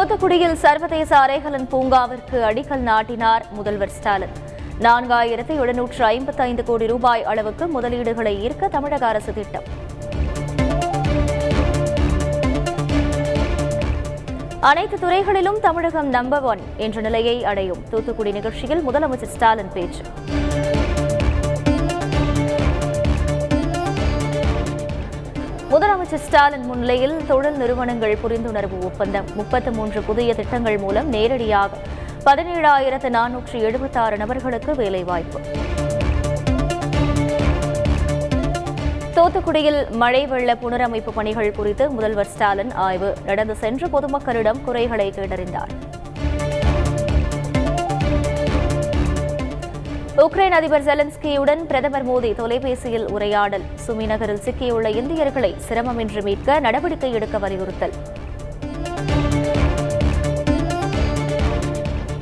தூத்துக்குடியில் சர்வதேச அரைகலன் பூங்காவிற்கு அடிக்கல் நாட்டினார் முதல்வர் ஸ்டாலின். நான்காயிரத்து எழுநூற்று ஐம்பத்தைந்து கோடி ரூபாய் அளவுக்கு முதலீடுகளை ஈர்க்க தமிழக அரசு திட்டம். அனைத்து துறைகளிலும் தமிழகம் நம்பர் ஒன் என்ற நிலையை அடையும் தூத்துக்குடி நிகழ்ச்சியில் முதலமைச்சர் ஸ்டாலின் பேச்சு. முதலமைச்சர் ஸ்டாலின் முன்னிலையில் தொழில் நிறுவனங்கள் புரிந்துணர்வு ஒப்பந்தம். முப்பத்து மூன்று புதிய திட்டங்கள் மூலம் நேரடியாக பதினேழாயிரத்து நானூற்று எழுபத்தாறு நபர்களுக்கு வேலைவாய்ப்பு. தூத்துக்குடியில் மழை வெள்ள புனரமைப்பு பணிகள் குறித்து முதல்வர் ஸ்டாலின் ஆய்வு. நடந்து சென்று பொதுமக்களிடம் குறைகளை கேட்டறிந்தார். உக்ரைன் அதிபர் ஜெலன்ஸ்கியுடன் பிரதமர் மோடி தொலைபேசியில் உரையாடல். சுமி நகரில் சிக்கியுள்ள இந்தியர்களை சிரமமின்றி மீட்க நடவடிக்கை எடுக்க வலியுறுத்தல்.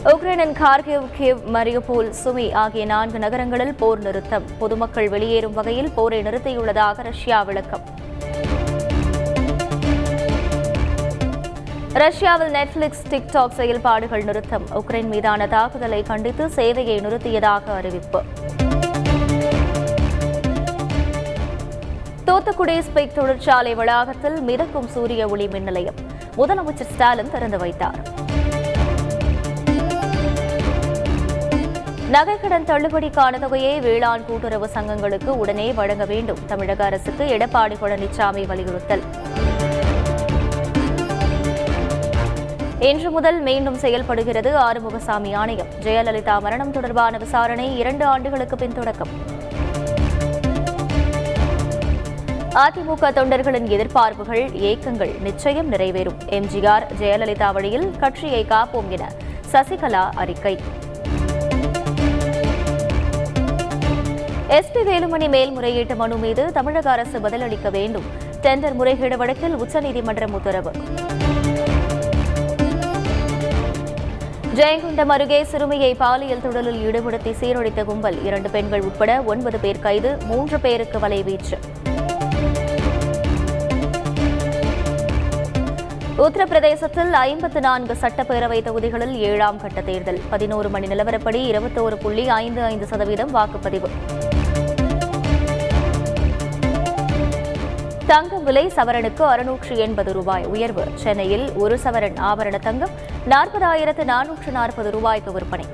உக்ரைனின் கார்கிவ் கிவ் மரியபூல் சுமி ஆகிய நான்கு நகரங்களில் போர் நிறுத்தம். பொதுமக்கள் வெளியேறும் வகையில் போரை நிறுத்தியுள்ளதாக ரஷ்யா விளக்கம். ரஷ்யாவில் நெட்ஃபிளிக்ஸ் டிக்டாக் செயல்பாடுகள் நிறுத்தம். உக்ரைன் மீதான தாக்குதலை கண்டித்து சேவையை நிறுத்தியதாக அறிவிப்பு. தூத்துக்குடி ஸ்பெக் தொழிற்சாலை வளாகத்தில் மிதக்கும் சூரிய ஒளி மின் நிலையம் முதலமைச்சர் ஸ்டாலின் திறந்து வைத்தார். நகைக்கடன் தள்ளுபடிக்கான தொகையை வேளாண் கூட்டுறவு சங்கங்களுக்கு உடனே வழங்க வேண்டும். தமிழக அரசுக்கு எடப்பாடி பழனிசாமி வலியுறுத்தல். இன்று முதல் மீண்டும் செயல்படுகிறது ஆறுமுகசாமி ஆணையம். ஜெயலலிதா மரணம் தொடர்பான விசாரணை இரண்டு ஆண்டுகளுக்கு பின் தொடக்கம். அதிமுக தொண்டர்களின் எதிர்பார்ப்புகள் ஏக்கங்கள் நிச்சயம் நிறைவேறும். எம்ஜிஆர் ஜெயலலிதா வழியில் கட்சியை காப்போம் என சசிகலா அறிக்கை. எஸ்பி வேலுமணி மேல்முறையீட்டு மனு மீது தமிழக அரசு பதிலளிக்க வேண்டும். டெண்டர் முறைகேடு வழக்கில் உச்சநீதிமன்றம் உத்தரவு. ஜெயங்கொண்டம் அருகே சிறுமியை பாலியல் தொழிலில் ஈடுபடுத்தி சீரழித்த கும்பல் இரண்டு பெண்கள் உட்பட ஒன்பது பேர் கைது மூன்று பேருக்கு வலைவீச்சு உத்தரப்பிரதேசத்தில் ஐம்பத்து நான்கு சட்டப்பேரவை தொகுதிகளில் ஏழாம் கட்ட தேர்தல். பதினோரு மணி நிலவரப்படி இருபத்தோரு புள்ளி ஐந்து ஐந்து சதவீதம் வாக்குப்பதிவு. தங்கம் விலை சவரனுக்கு அறுநூற்று எண்பது ரூபாய் உயர்வு. சென்னையில் ஒரு சவரன் ஆபரண தங்கம் நாற்பதாயிரத்து நானூற்று நாற்பது ரூபாய்க்கு விற்பனை.